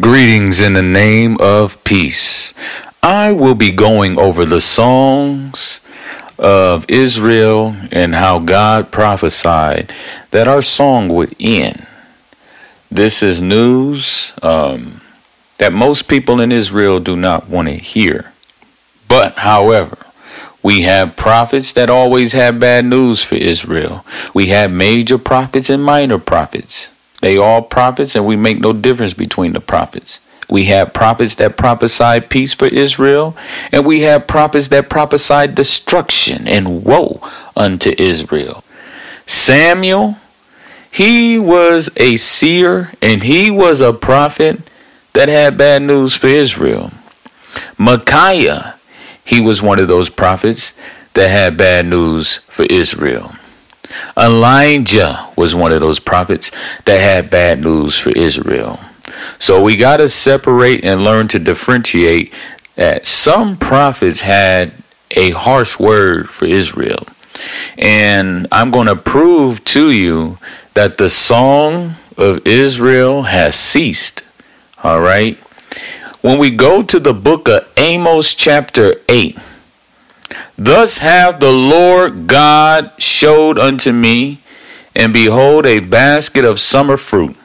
Greetings in the name of peace. I will be going over the songs of Israel and how God prophesied that our song would end. This is news um, that most people in Israel do not want to hear. But, however, we have prophets that always have bad news for Israel. We have major prophets and minor prophets. They all prophets, and we make no difference between the prophets. We have prophets that prophesy peace for Israel, and we have prophets that prophesy destruction and woe unto Israel. Samuel, he was a seer and he was a prophet that had bad news for Israel. Micaiah, he was one of those prophets that had bad news for Israel. Elijah was one of those prophets that had bad news for Israel. So we got to separate and learn to differentiate that some prophets had a harsh word for Israel. And I'm going to prove to you that the song of Israel has ceased. All right. When we go to the book of Amos, chapter 8, Thus have the Lord God showed unto me, and behold, a basket of summer fruit.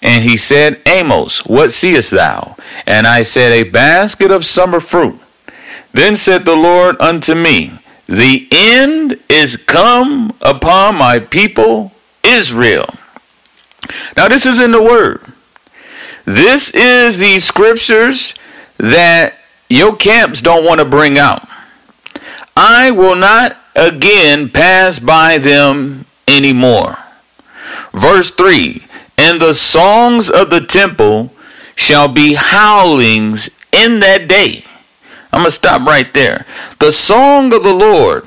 And he said, Amos, what seest thou? And I said, A basket of summer fruit. Then said the Lord unto me, The end is come upon my people Israel. Now, this is in the Word. This is the scriptures that your camps don't want to bring out. I will not again pass by them anymore. Verse 3 And the songs of the temple shall be howlings in that day. I'm going to stop right there. The song of the Lord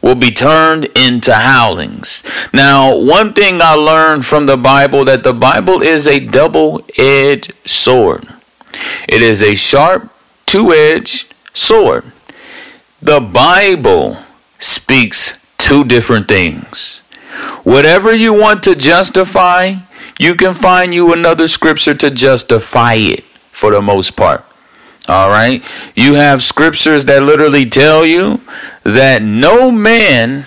will be turned into howlings. Now, one thing I learned from the Bible that the Bible is a double-edged sword. It is a sharp two-edged sword. The Bible speaks two different things. Whatever you want to justify, you can find you another scripture to justify it for the most part. All right? You have scriptures that literally tell you that no man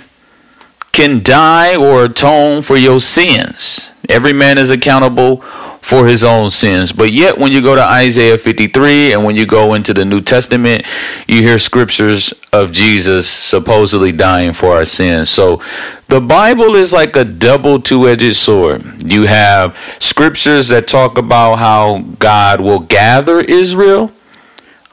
can die or atone for your sins. Every man is accountable for his own sins. But yet, when you go to Isaiah 53 and when you go into the New Testament, you hear scriptures of Jesus supposedly dying for our sins. So the Bible is like a double two edged sword. You have scriptures that talk about how God will gather Israel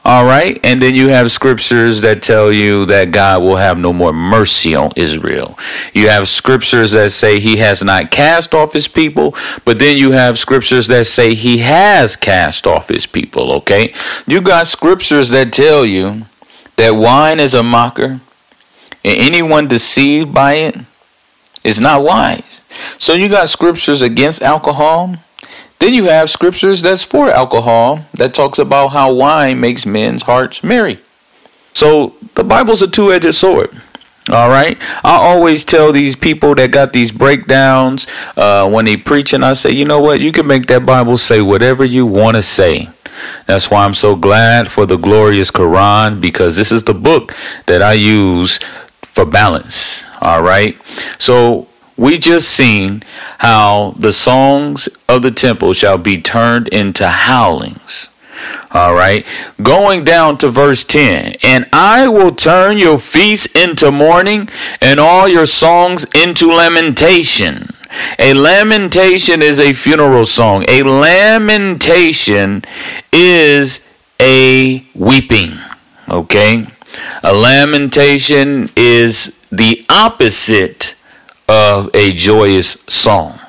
all right. And then you have scriptures that tell you that God will have no more mercy on Israel. You have scriptures that say he has not cast off his people, but then you have scriptures that say he has cast off his people. Okay. You got scriptures that tell you that wine is a mocker and anyone deceived by it is not wise. So you got scriptures against alcohol then you have scriptures that's for alcohol that talks about how wine makes men's hearts merry. So the Bible's a two edged sword. All right. I always tell these people that got these breakdowns uh, when they preach, and I say, you know what? You can make that Bible say whatever you want to say. That's why I'm so glad for the glorious Quran because this is the book that I use for balance. All right. So we just seen how the songs of the temple shall be turned into howlings. All right. Going down to verse 10. And I will turn your feasts into mourning and all your songs into lamentation. A lamentation is a funeral song. A lamentation is a weeping. Okay. A lamentation is the opposite of a joyous song.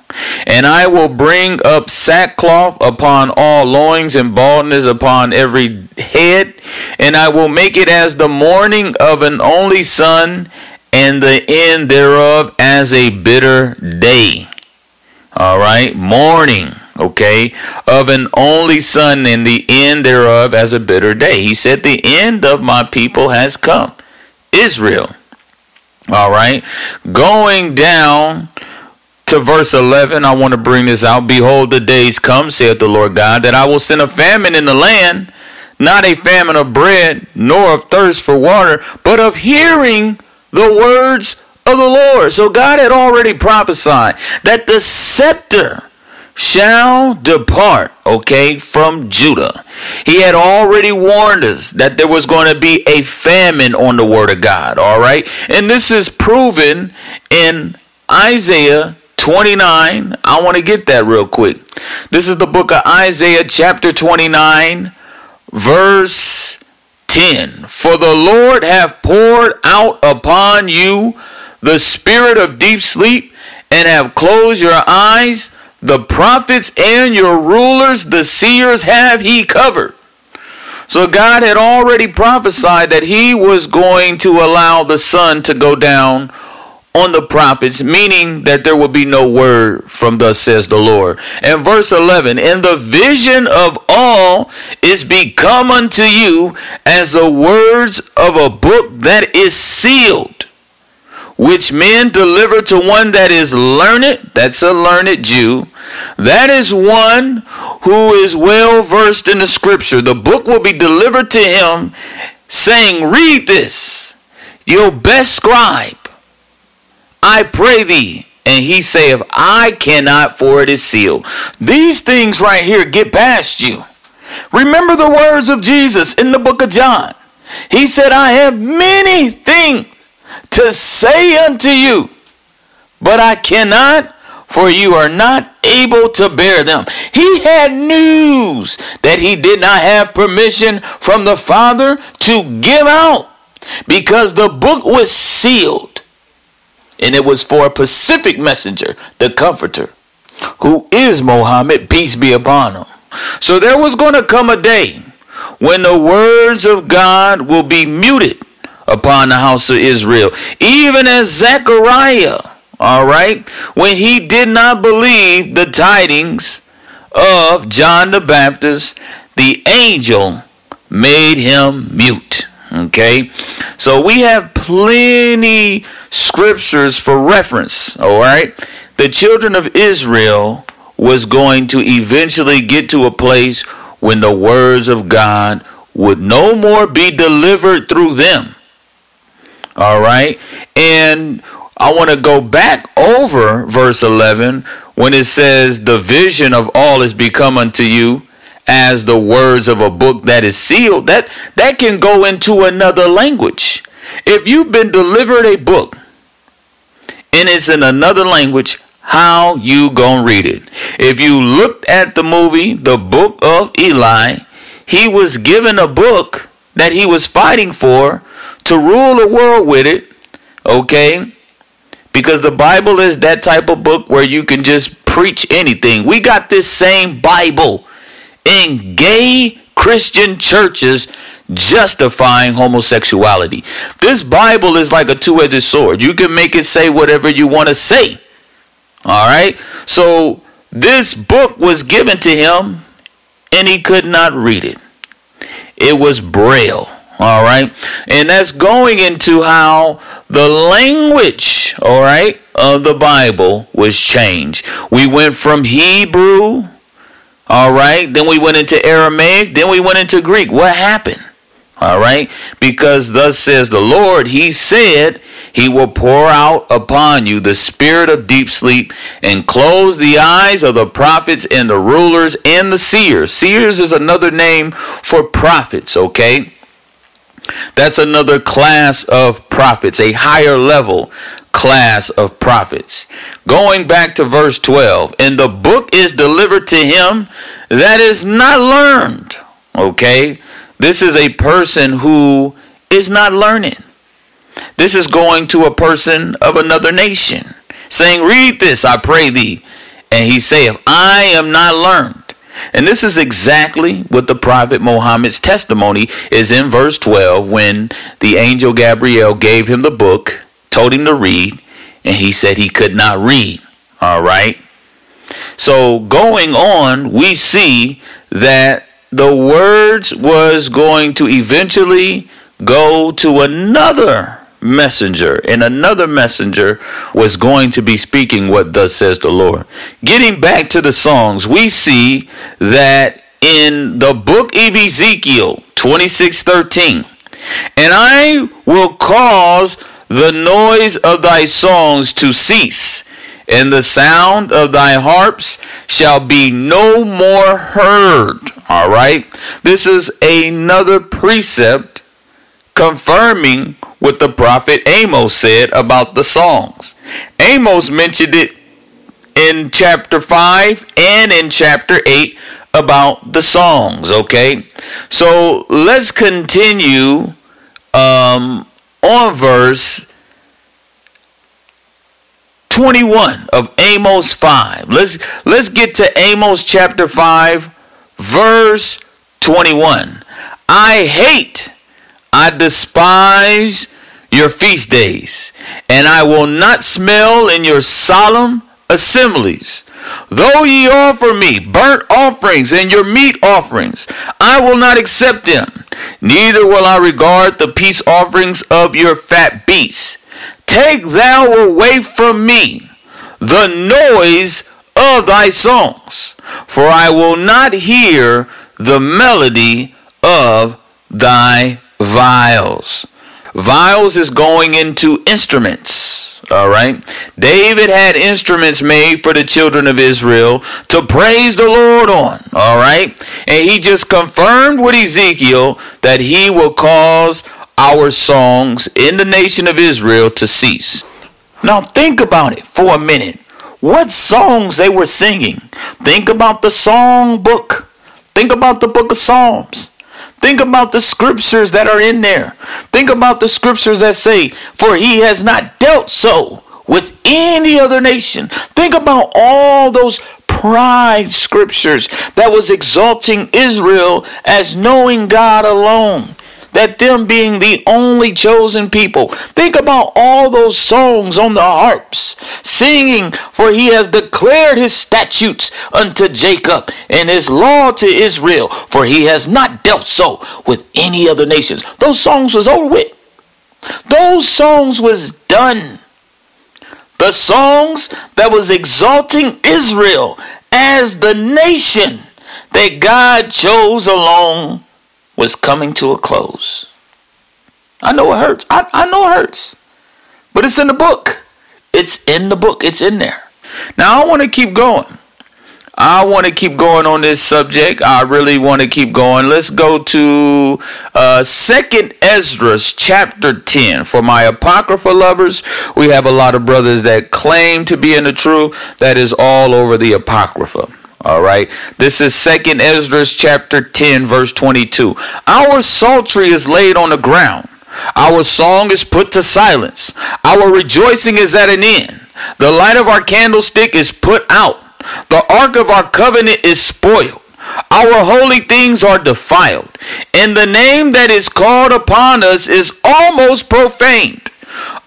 And I will bring up sackcloth upon all loins and baldness upon every head, and I will make it as the mourning of an only son, and the end thereof as a bitter day. All right, mourning, okay, of an only son, and the end thereof as a bitter day. He said, The end of my people has come. Israel. All right. Going down to verse 11, I want to bring this out. Behold, the days come, saith the Lord God, that I will send a famine in the land, not a famine of bread, nor of thirst for water, but of hearing the words of the Lord. So God had already prophesied that the scepter shall depart, okay, from Judah. He had already warned us that there was going to be a famine on the word of God, all right? And this is proven in Isaiah 29. I want to get that real quick. This is the book of Isaiah, chapter 29, verse 10. For the Lord hath poured out upon you the spirit of deep sleep, and have closed your eyes the prophets and your rulers, the seers, have he covered. So God had already prophesied that he was going to allow the sun to go down on the prophets, meaning that there will be no word from thus says the Lord. And verse 11, and the vision of all is become unto you as the words of a book that is sealed which men deliver to one that is learned, that's a learned Jew, that is one who is well versed in the scripture. The book will be delivered to him, saying, Read this, your best scribe, I pray thee. And he saith, I cannot, for it is sealed. These things right here get past you. Remember the words of Jesus in the book of John. He said, I have many things to say unto you, but I cannot, for you are not able to bear them. He had news that he did not have permission from the Father to give out because the book was sealed. And it was for a Pacific messenger, the Comforter, who is Mohammed, peace be upon him. So there was going to come a day when the words of God will be muted upon the house of Israel. Even as Zechariah, all right, when he did not believe the tidings of John the Baptist, the angel made him mute. Okay, so we have plenty scriptures for reference. All right, the children of Israel was going to eventually get to a place when the words of God would no more be delivered through them. All right. And I want to go back over verse 11 when it says, The vision of all is become unto you as the words of a book that is sealed. That, that can go into another language. If you've been delivered a book and it's in another language, how you gonna read it? If you looked at the movie, The Book of Eli, he was given a book that he was fighting for to rule the world with it, okay? Because the Bible is that type of book where you can just preach anything. We got this same Bible in gay Christian churches justifying homosexuality. This Bible is like a two edged sword. You can make it say whatever you want to say. All right? So this book was given to him and he could not read it. It was Braille. All right. And that's going into how the language, all right, of the Bible was changed. We went from Hebrew, all right, then we went into Aramaic, then we went into Greek. What happened? All right. Because thus says the Lord, He said, He will pour out upon you the spirit of deep sleep and close the eyes of the prophets and the rulers and the seers. Seers is another name for prophets, okay? That's another class of prophets, a higher level class of prophets. Going back to verse 12, and the book is delivered to him that is not learned. Okay? This is a person who is not learning. This is going to a person of another nation, saying, Read this, I pray thee. And he saith, I am not learned. And this is exactly what the prophet Muhammad's testimony is in verse 12 when the angel Gabriel gave him the book, told him to read, and he said he could not read. All right. So going on, we see that the words was going to eventually go to another messenger, and another messenger was going to be speaking what thus says the Lord. Getting back to the songs, we see that in the book of Ezekiel 26 13, and I will cause the noise of thy songs to cease, and the sound of thy harps shall be no more heard. All right, this is another precept confirming what the prophet Amos said about the songs. Amos mentioned it in chapter 5 and in chapter 8 about the songs, okay? So let's continue um, on verse 21 of Amos 5. Let's let's get to Amos chapter 5 verse 21. I hate I despise your feast days, and I will not smell in your solemn assemblies. Though ye offer me burnt offerings and your meat offerings, I will not accept them. Neither will I regard the peace offerings of your fat beasts. Take thou away from me the noise of thy songs, for I will not hear the melody of thy viols. Vials is going into instruments. All right. David had instruments made for the children of Israel to praise the Lord on. All right. And he just confirmed with Ezekiel that he will cause our songs in the nation of Israel to cease. Now think about it for a minute. What songs they were singing. Think about the song book. Think about the book of Psalms. Think about the scriptures that are in there. Think about the scriptures that say, For he has not dealt so with any other nation. Think about all those pride scriptures that was exalting Israel as knowing God alone that them being the only chosen people. Think about all those songs on the harps, singing, for he has declared his statutes unto Jacob and his law to Israel, for he has not dealt so with any other nations. Those songs was over with. Those songs was done. The songs that was exalting Israel as the nation that God chose alone was coming to a close. I know it hurts. I, I know it hurts. But it's in the book. It's in the book. It's in there. Now I want to keep going. I want to keep going on this subject. I really want to keep going. Let's go to uh, Second Esdras chapter 10. For my Apocrypha lovers, we have a lot of brothers that claim to be in the truth. That is all over the Apocrypha. All right. This is Second Esdras chapter 10 verse 22. Our psaltery is laid on the ground. Our song is put to silence. Our rejoicing is at an end. The light of our candlestick is put out. The ark of our covenant is spoiled. Our holy things are defiled. And the name that is called upon us is almost profaned.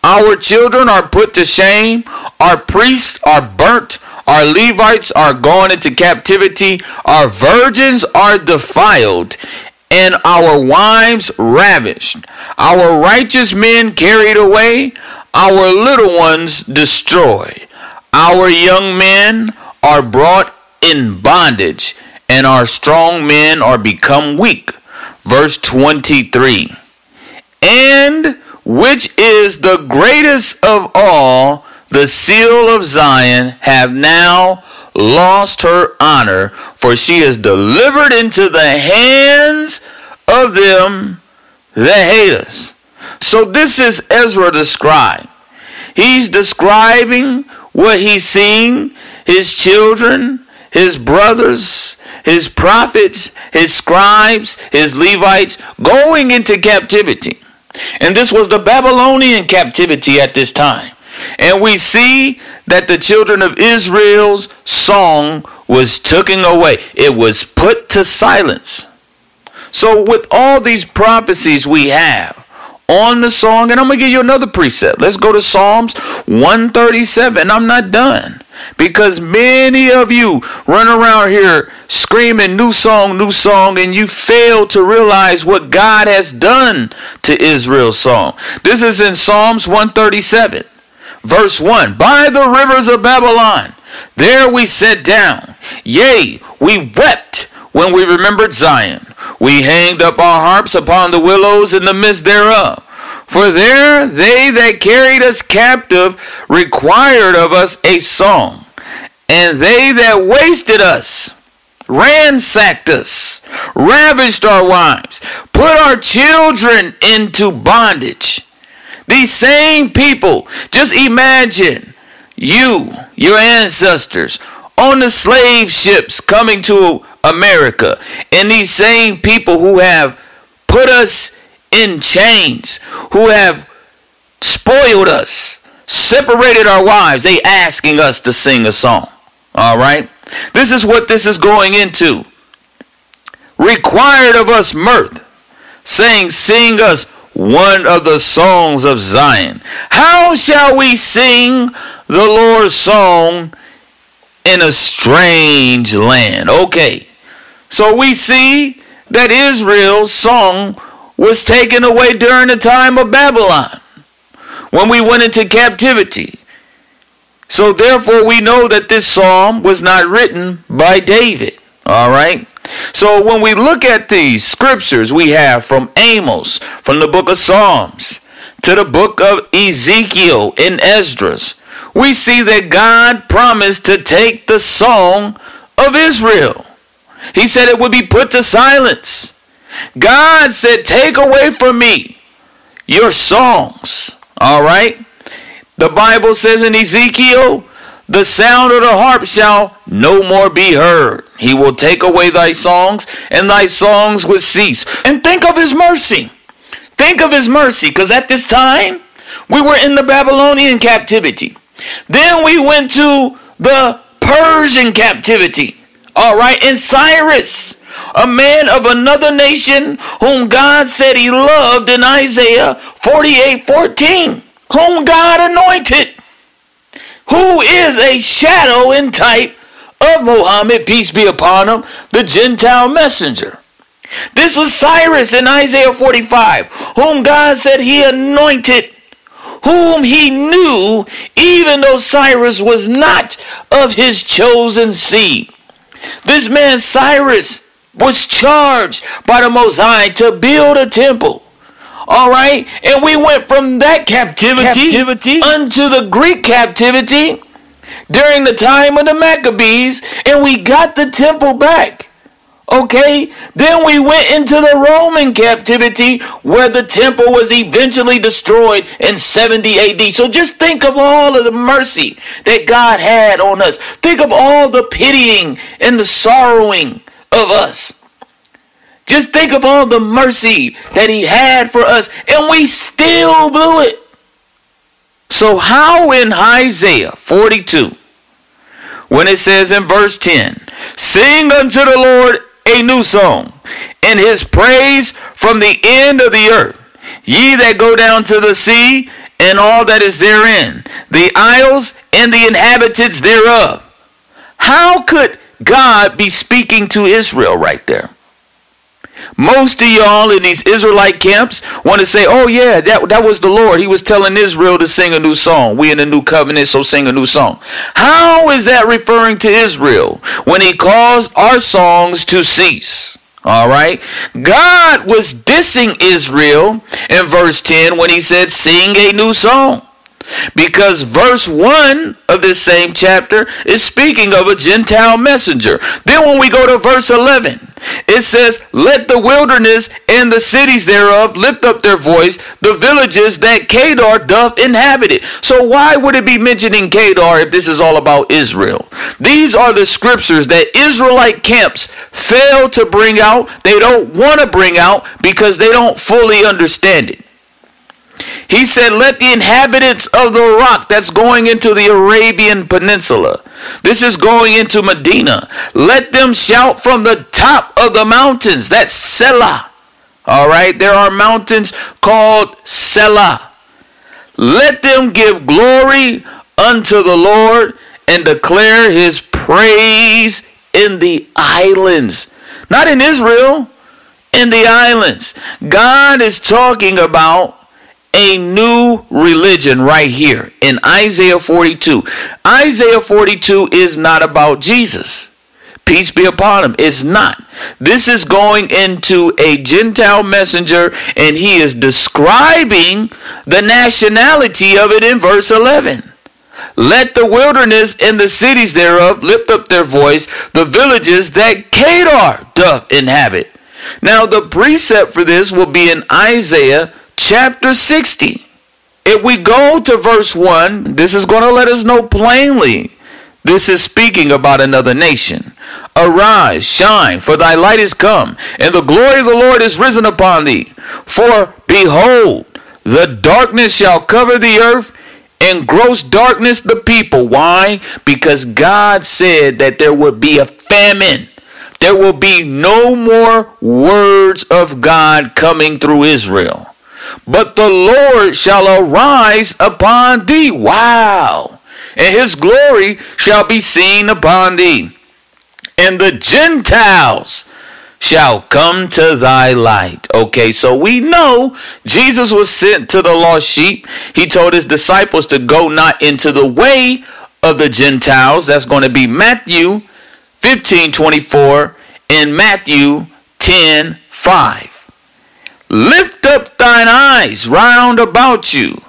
Our children are put to shame. Our priests are burnt. Our Levites are gone into captivity. Our virgins are defiled. And our wives ravished. Our righteous men carried away. Our little ones destroyed. Our young men are brought in bondage. And our strong men are become weak. Verse 23. And which is the greatest of all, the seal of Zion, have now lost her honor, for she is delivered into the hands of them that hate us. So this is Ezra the scribe. He's describing what he's seeing, his children, his brothers, his prophets, his scribes, his Levites going into captivity. And this was the Babylonian captivity at this time. And we see that the children of Israel's song was taken away, it was put to silence. So, with all these prophecies we have on the song, and I'm going to give you another precept. Let's go to Psalms 137. I'm not done. because many of you run around here screaming new song, new song, and you fail to realize what God has done to Israel's song. This is in Psalms 137, verse 1. By the rivers of Babylon, there we sat down. Yea, we wept when we remembered Zion. We hanged up our harps upon the willows in the midst thereof. For there they that carried us captive required of us a song, and they that wasted us ransacked us, ravished our wives, put our children into bondage. These same people, just imagine you, your ancestors, on the slave ships coming to America, and these same people who have put us in chains, who have spoiled us, separated our wives, they asking us to sing a song. All right? This is what this is going into. Required of us mirth, saying, Sing us one of the songs of Zion. How shall we sing the Lord's song in a strange land? Okay, so we see that Israel's song was taken away during the time of Babylon when we went into captivity. So therefore we know that this psalm was not written by David. All right? So when we look at these scriptures we have from Amos, from the book of Psalms, to the book of Ezekiel and Esdras, we see that God promised to take the song of Israel. He said it would be put to silence. God said, Take away from me your songs. All right? The Bible says in Ezekiel, the sound of the harp shall no more be heard. He will take away thy songs, and thy songs will cease. And think of his mercy. Think of his mercy, because at this time, we were in the Babylonian captivity. Then we went to the Persian captivity. All right, and Cyrus a man of another nation whom God said he loved in Isaiah 48 14, whom God anointed, who is a shadow and type of Muhammad, peace be upon him, the Gentile messenger. This was Cyrus in Isaiah 45, whom God said he anointed, whom he knew, even though Cyrus was not of his chosen seed. This man, Cyrus, was charged by the Most High to build a temple. All right, and we went from that captivity, captivity unto the Greek captivity during the time of the Maccabees, and we got the temple back. Okay, then we went into the Roman captivity where the temple was eventually destroyed in 70 AD. So just think of all of the mercy that God had on us. Think of all the pitying and the sorrowing of us. Just think of all the mercy that he had for us, and we still blew it. So, how in Isaiah 42, when it says in verse 10, Sing unto the Lord a new song, and his praise from the end of the earth, ye that go down to the sea, and all that is therein, the isles and the inhabitants thereof. How could God be speaking to Israel right there. Most of y'all in these Israelite camps want to say, oh, yeah, that, that was the Lord. He was telling Israel to sing a new song. We in the new covenant, so sing a new song. How is that referring to Israel when he caused our songs to cease? All right. God was dissing Israel in verse 10 when he said, sing a new song. Because verse 1 of this same chapter is speaking of a Gentile messenger. Then when we go to verse 11, it says, Let the wilderness and the cities thereof lift up their voice, the villages that Kedar doth inhabit it. So why would it be mentioning Kedar if this is all about Israel? These are the scriptures that Israelite camps fail to bring out. They don't want to bring out because they don't fully understand it. He said, Let the inhabitants of the rock that's going into the Arabian Peninsula, this is going into Medina, let them shout from the top of the mountains. That's Selah. All right, there are mountains called Selah. Let them give glory unto the Lord and declare his praise in the islands. Not in Israel, in the islands. God is talking about a new religion right here in Isaiah 42. Isaiah 42 is not about Jesus. Peace be upon him. It's not. This is going into a Gentile messenger, and he is describing the nationality of it in verse 11. Let the wilderness and the cities thereof lift up their voice, the villages that Kedar doth inhabit. Now, the precept for this will be in Isaiah chapter 60. If we go to verse 1, this is going to let us know plainly this is speaking about another nation. Arise, shine, for thy light is come, and the glory of the Lord is risen upon thee. For behold, the darkness shall cover the earth, and gross darkness the people. Why? Because God said that there would be a famine. There will be no more words of God coming through Israel. But the Lord shall arise upon thee. Wow and his glory shall be seen upon thee. And the Gentiles shall come to thy light. Okay, so we know Jesus was sent to the lost sheep. He told his disciples to go not into the way of the Gentiles. That's going to be Matthew 15 24 and Matthew 10 5. Lift up thine eyes round about you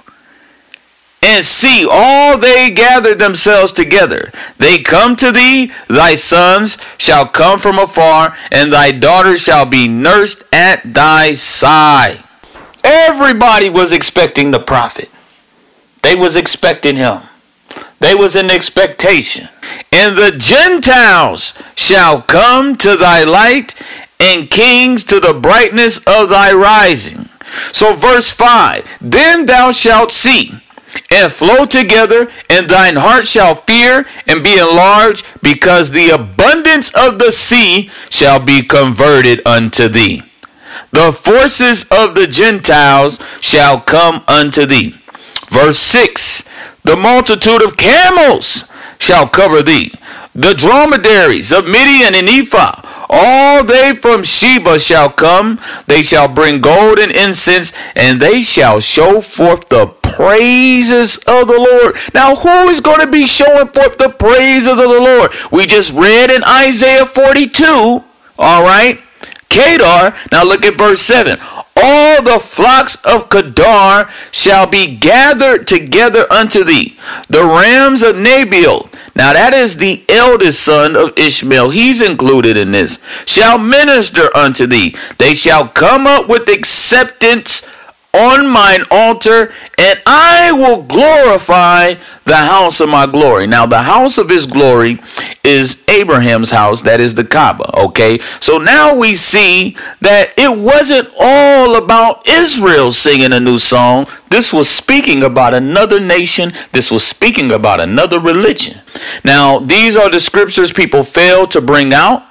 and see all they gather themselves together. They come to thee, thy sons shall come from afar, and thy daughters shall be nursed at thy side. Everybody was expecting the prophet. They was expecting him. They was in expectation. And the Gentiles shall come to thy light, and kings to the brightness of thy rising. So verse 5, Then thou shalt see and flow together, and thine heart shall fear and be enlarged, because the abundance of the sea shall be converted unto thee. The forces of the Gentiles shall come unto thee. Verse 6 The multitude of camels shall cover thee, the dromedaries of Midian and Ephah, all they from Sheba shall come. They shall bring gold and incense, and they shall show forth the praises of the Lord. Now, who is going to be showing forth the praises of the Lord? We just read in Isaiah 42. All right. Kedar. Now look at verse 7 all the flocks of Kedar shall be gathered together unto thee. The rams of Nabil, now that is the eldest son of Ishmael, he's included in this, shall minister unto thee. They shall come up with acceptance on mine altar, and I will glorify the house of my glory. Now, the house of his glory is Abraham's house, that is the Kaaba, okay? So now we see that it wasn't all about Israel singing a new song. This was speaking about another nation, this was speaking about another religion. Now, these are the scriptures people fail to bring out.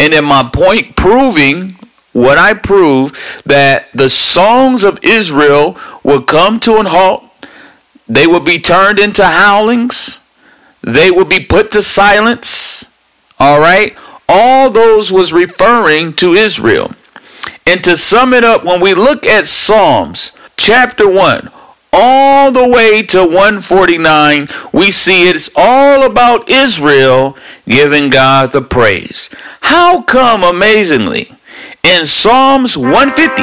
And in my point proving what I prove that the songs of Israel will come to an halt, they will be turned into howlings, they will be put to silence. All right? All those was referring to Israel. And to sum it up, when we look at Psalms chapter 1, all the way to 149, we see it's all about Israel giving God the praise. How come, amazingly, in Psalms 150.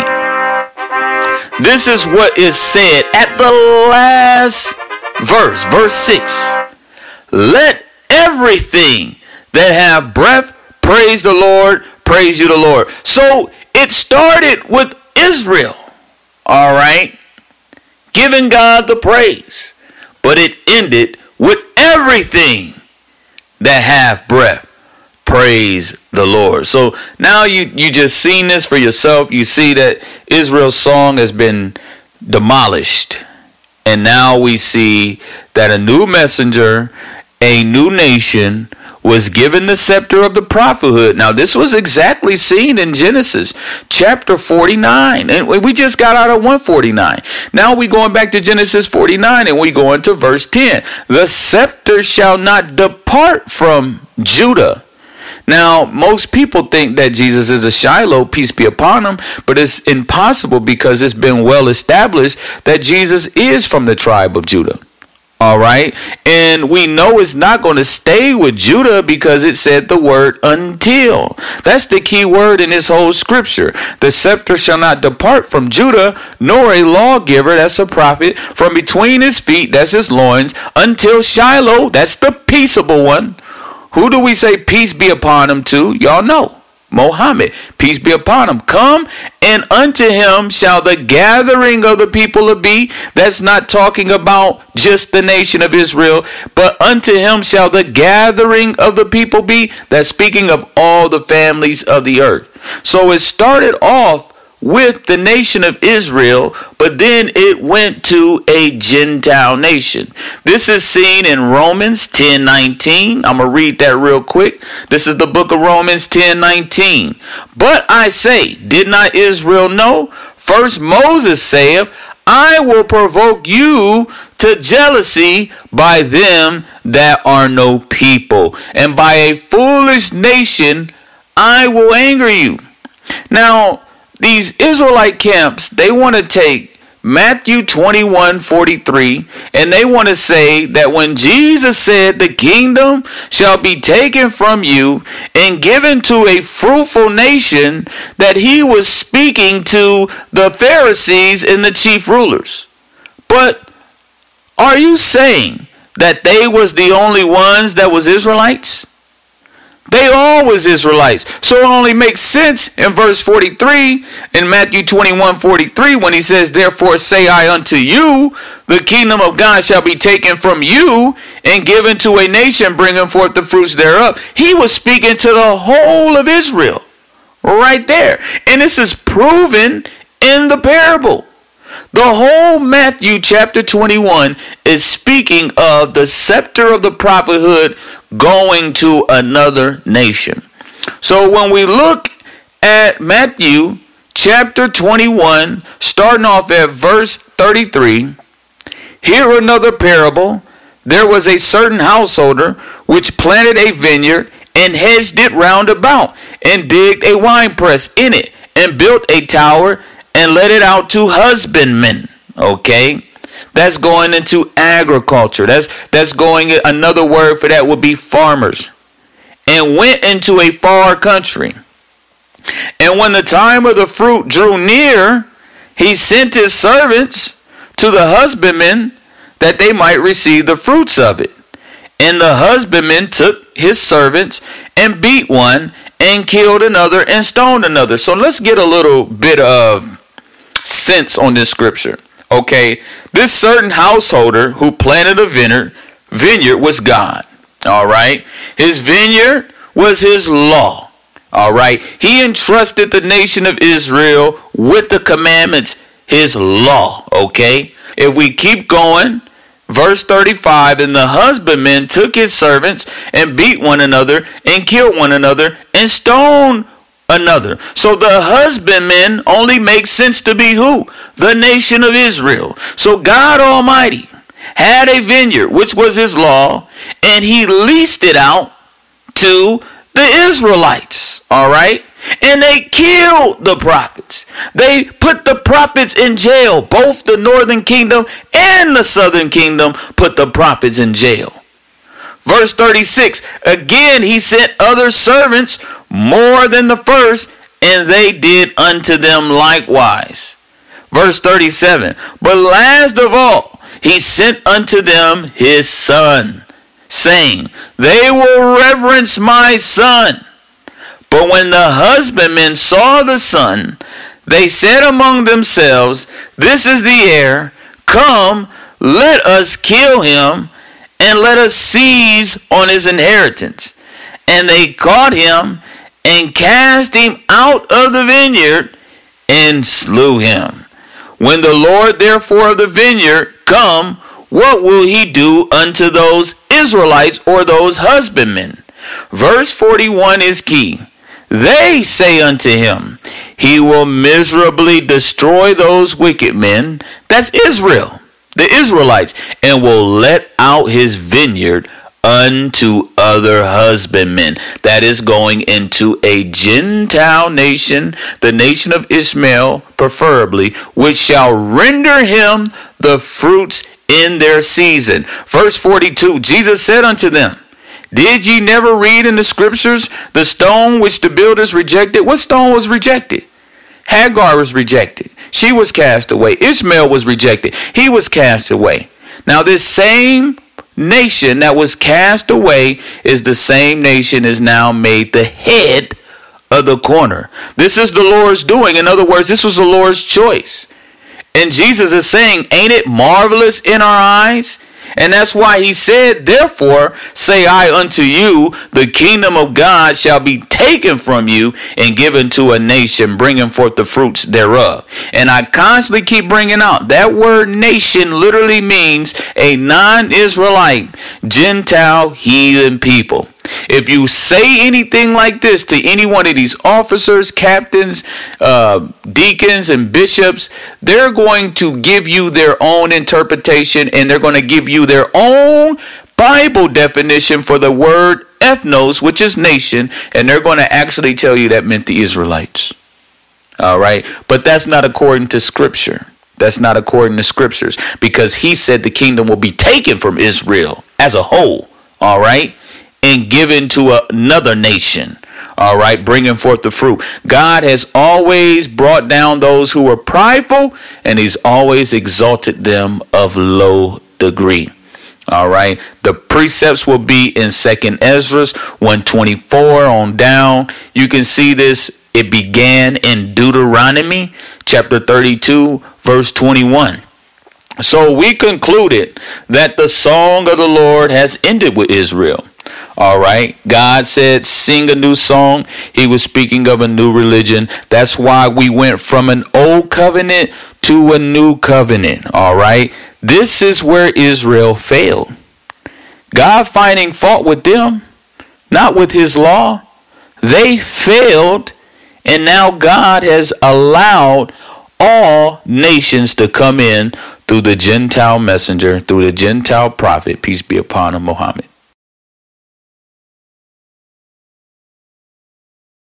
This is what is said at the last verse, verse 6. Let everything that have breath praise the Lord, praise you the Lord. So it started with Israel, all right, giving God the praise, but it ended with everything that have breath praise the Lord. So now you you just seen this for yourself. You see that Israel's song has been demolished. And now we see that a new messenger, a new nation was given the scepter of the prophethood. Now, this was exactly seen in Genesis chapter 49. And we just got out of 149. Now we going back to Genesis 49 and we go into verse 10. The scepter shall not depart from Judah. Now, most people think that Jesus is a Shiloh, peace be upon him, but it's impossible because it's been well established that Jesus is from the tribe of Judah. All right. And we know it's not going to stay with Judah because it said the word until. That's the key word in this whole scripture. The scepter shall not depart from Judah, nor a lawgiver, that's a prophet, from between his feet, that's his loins, until Shiloh, that's the peaceable one. Who do we say peace be upon him to? Y'all know. Mohammed, peace be upon him. Come and unto him shall the gathering of the people be. That's not talking about just the nation of Israel, but unto him shall the gathering of the people be. That's speaking of all the families of the earth. So it started off with the nation of Israel, but then it went to a Gentile nation. This is seen in Romans 10 19. I'm going to read that real quick. This is the book of Romans 10 19. But I say, did not Israel know? First Moses saith, I will provoke you to jealousy by them that are no people, and by a foolish nation I will anger you. Now, these Israelite camps, they want to take Matthew 21 43, and they want to say that when Jesus said, The kingdom shall be taken from you and given to a fruitful nation, that he was speaking to the Pharisees and the chief rulers. But are you saying that they was the only ones that was Israelites? They all was Israelites. So it only makes sense in verse 43 in Matthew 21 43 when he says, Therefore say I unto you, the kingdom of God shall be taken from you and given to a nation bringing forth the fruits thereof. He was speaking to the whole of Israel right there. And this is proven in the parable. The whole Matthew chapter 21 is speaking of the scepter of the prophethood going to another nation. So when we look at Matthew chapter 21, starting off at verse 33, here another parable. There was a certain householder which planted a vineyard and hedged it round about, and digged a winepress in it, and built a tower, and let it out to husbandmen. Okay? That's going into agriculture. That's that's going another word for that would be farmers. And went into a far country. And when the time of the fruit drew near, he sent his servants to the husbandmen that they might receive the fruits of it. And the husbandman took his servants and beat one and killed another and stoned another. So let's get a little bit of sense on this scripture. Okay, this certain householder who planted a vineyard, vineyard was God. All right, his vineyard was his law. All right, he entrusted the nation of Israel with the commandments, his law. Okay, if we keep going, verse 35 and the husbandmen took his servants and beat one another and killed one another and stoned another. So the husbandman only makes sense to be who? The nation of Israel. So God Almighty had a vineyard, which was his law, and he leased it out to the Israelites. All right? And they killed the prophets. They put the prophets in jail. Both the northern kingdom and the southern kingdom put the prophets in jail. Verse 36 Again, he sent other servants more than the first, and they did unto them likewise. Verse 37 But last of all, he sent unto them his son, saying, They will reverence my son. But when the husbandmen saw the son, they said among themselves, This is the heir. Come, let us kill him and let us seize on his inheritance. And they caught him and cast him out of the vineyard and slew him. When the Lord therefore of the vineyard come, what will he do unto those Israelites or those husbandmen? Verse 41 is key. They say unto him, He will miserably destroy those wicked men. That's Israel, the Israelites, and will let out his vineyard unto other husbandmen. That is going into a Gentile nation, the nation of Ishmael, preferably, which shall render him the fruits in their season. Verse 42 Jesus said unto them, Did ye never read in the scriptures the stone which the builders rejected? What stone was rejected? Hagar was rejected. She was cast away. Ishmael was rejected. He was cast away. Now, this same nation that was cast away is the same nation is now made the head of the corner. This is the Lord's doing. In other words, this was the Lord's choice. And Jesus is saying, Ain't it marvelous in our eyes? And that's why he said, Therefore say I unto you, the kingdom of God shall be taken from you and given to a nation, bringing forth the fruits thereof. And I constantly keep bringing out that word nation literally means a non Israelite, Gentile, heathen people. If you say anything like this to any one of these officers, captains, uh, deacons, and bishops, they're going to give you their own interpretation and they're going to give you their own Bible definition for the word ethnos, which is nation, and they're going to actually tell you that meant the Israelites. All right. But that's not according to scripture. That's not according to scriptures because he said the kingdom will be taken from Israel as a whole. All right and given to another nation. All right, bringing forth the fruit. God has always brought down those who were prideful, and He's always exalted them of low degree. All right, the precepts will be in Second Ezra 124 on down. You can see this. It began in Deuteronomy chapter 32, verse 21. So we concluded that the song of the Lord has ended with Israel. All right. God said, sing a new song. He was speaking of a new religion. That's why we went from an old covenant to a new covenant. All right. This is where Israel failed. God finding fault with them, not with his law. They failed, and now God has allowed all nations to come in through the Gentile messenger, through the Gentile prophet, peace be upon him, Muhammad.